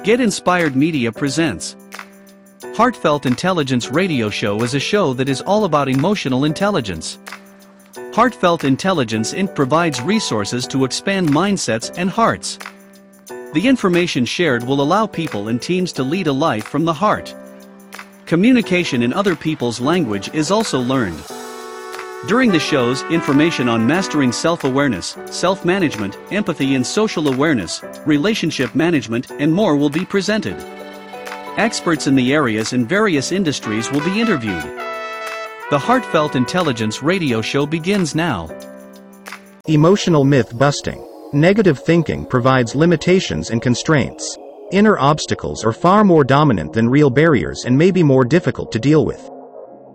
Get Inspired Media presents Heartfelt Intelligence Radio Show is a show that is all about emotional intelligence. Heartfelt Intelligence Inc. provides resources to expand mindsets and hearts. The information shared will allow people and teams to lead a life from the heart. Communication in other people's language is also learned. During the shows, information on mastering self awareness, self management, empathy, and social awareness, relationship management, and more will be presented. Experts in the areas in various industries will be interviewed. The Heartfelt Intelligence radio show begins now. Emotional myth busting. Negative thinking provides limitations and constraints. Inner obstacles are far more dominant than real barriers and may be more difficult to deal with.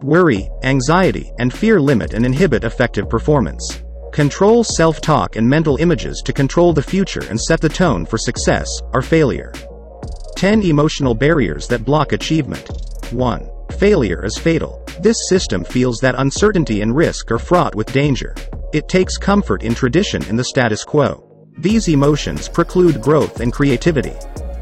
Worry, anxiety, and fear limit and inhibit effective performance. Control self-talk and mental images to control the future and set the tone for success, or failure. 10 emotional barriers that block achievement. 1. Failure is fatal. This system feels that uncertainty and risk are fraught with danger. It takes comfort in tradition and the status quo. These emotions preclude growth and creativity.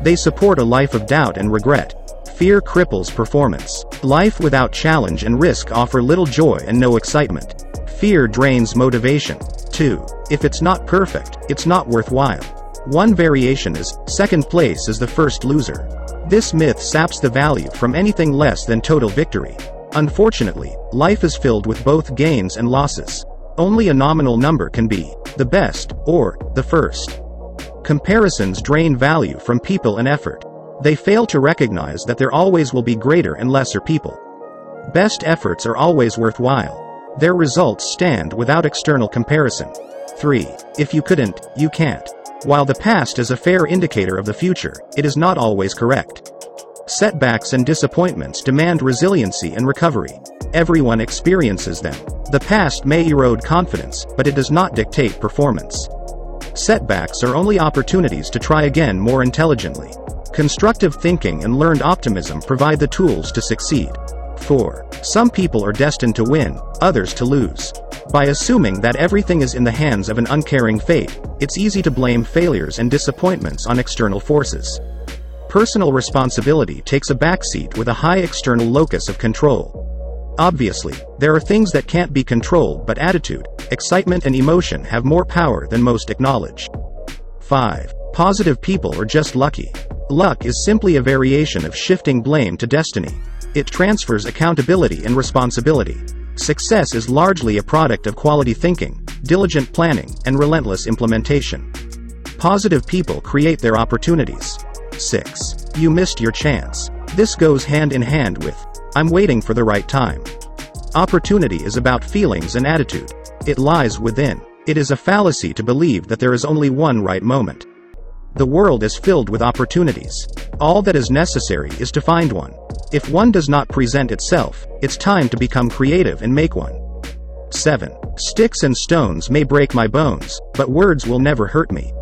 They support a life of doubt and regret. Fear cripples performance. Life without challenge and risk offer little joy and no excitement. Fear drains motivation. 2. If it's not perfect, it's not worthwhile. One variation is, second place is the first loser. This myth saps the value from anything less than total victory. Unfortunately, life is filled with both gains and losses. Only a nominal number can be the best, or the first. Comparisons drain value from people and effort. They fail to recognize that there always will be greater and lesser people. Best efforts are always worthwhile. Their results stand without external comparison. 3. If you couldn't, you can't. While the past is a fair indicator of the future, it is not always correct. Setbacks and disappointments demand resiliency and recovery. Everyone experiences them. The past may erode confidence, but it does not dictate performance. Setbacks are only opportunities to try again more intelligently. Constructive thinking and learned optimism provide the tools to succeed. 4. Some people are destined to win, others to lose. By assuming that everything is in the hands of an uncaring fate, it's easy to blame failures and disappointments on external forces. Personal responsibility takes a backseat with a high external locus of control. Obviously, there are things that can't be controlled but attitude, excitement and emotion have more power than most acknowledge. 5. Positive people are just lucky. Luck is simply a variation of shifting blame to destiny. It transfers accountability and responsibility. Success is largely a product of quality thinking, diligent planning, and relentless implementation. Positive people create their opportunities. 6. You missed your chance. This goes hand in hand with, I'm waiting for the right time. Opportunity is about feelings and attitude. It lies within. It is a fallacy to believe that there is only one right moment. The world is filled with opportunities. All that is necessary is to find one. If one does not present itself, it's time to become creative and make one. 7. Sticks and stones may break my bones, but words will never hurt me.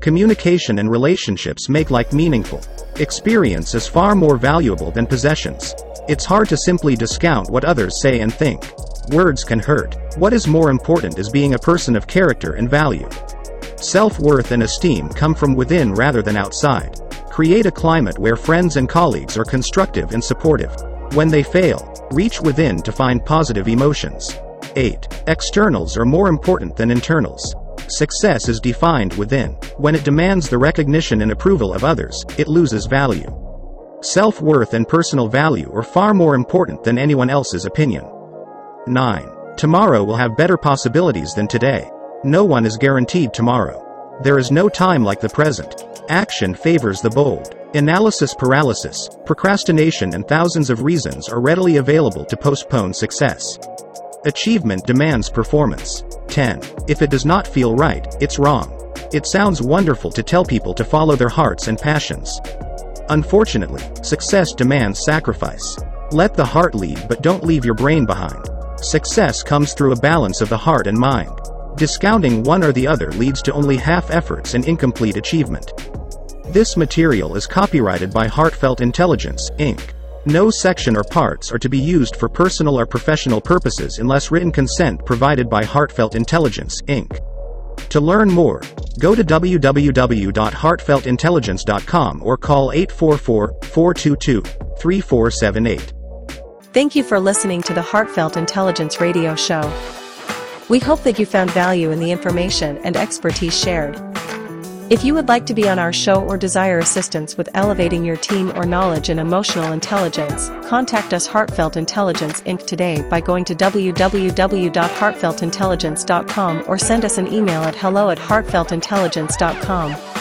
Communication and relationships make life meaningful. Experience is far more valuable than possessions. It's hard to simply discount what others say and think. Words can hurt. What is more important is being a person of character and value. Self-worth and esteem come from within rather than outside. Create a climate where friends and colleagues are constructive and supportive. When they fail, reach within to find positive emotions. 8. Externals are more important than internals. Success is defined within. When it demands the recognition and approval of others, it loses value. Self-worth and personal value are far more important than anyone else's opinion. 9. Tomorrow will have better possibilities than today. No one is guaranteed tomorrow. There is no time like the present. Action favors the bold. Analysis paralysis, procrastination and thousands of reasons are readily available to postpone success. Achievement demands performance. 10. If it does not feel right, it's wrong. It sounds wonderful to tell people to follow their hearts and passions. Unfortunately, success demands sacrifice. Let the heart lead but don't leave your brain behind. Success comes through a balance of the heart and mind. Discounting one or the other leads to only half efforts and incomplete achievement. This material is copyrighted by Heartfelt Intelligence, Inc. No section or parts are to be used for personal or professional purposes unless written consent provided by Heartfelt Intelligence, Inc. To learn more, go to www.heartfeltintelligence.com or call 844 422 3478. Thank you for listening to the Heartfelt Intelligence Radio Show. We hope that you found value in the information and expertise shared. If you would like to be on our show or desire assistance with elevating your team or knowledge in emotional intelligence, contact us Heartfelt Intelligence Inc. today by going to www.heartfeltintelligence.com or send us an email at hello at heartfeltintelligence.com.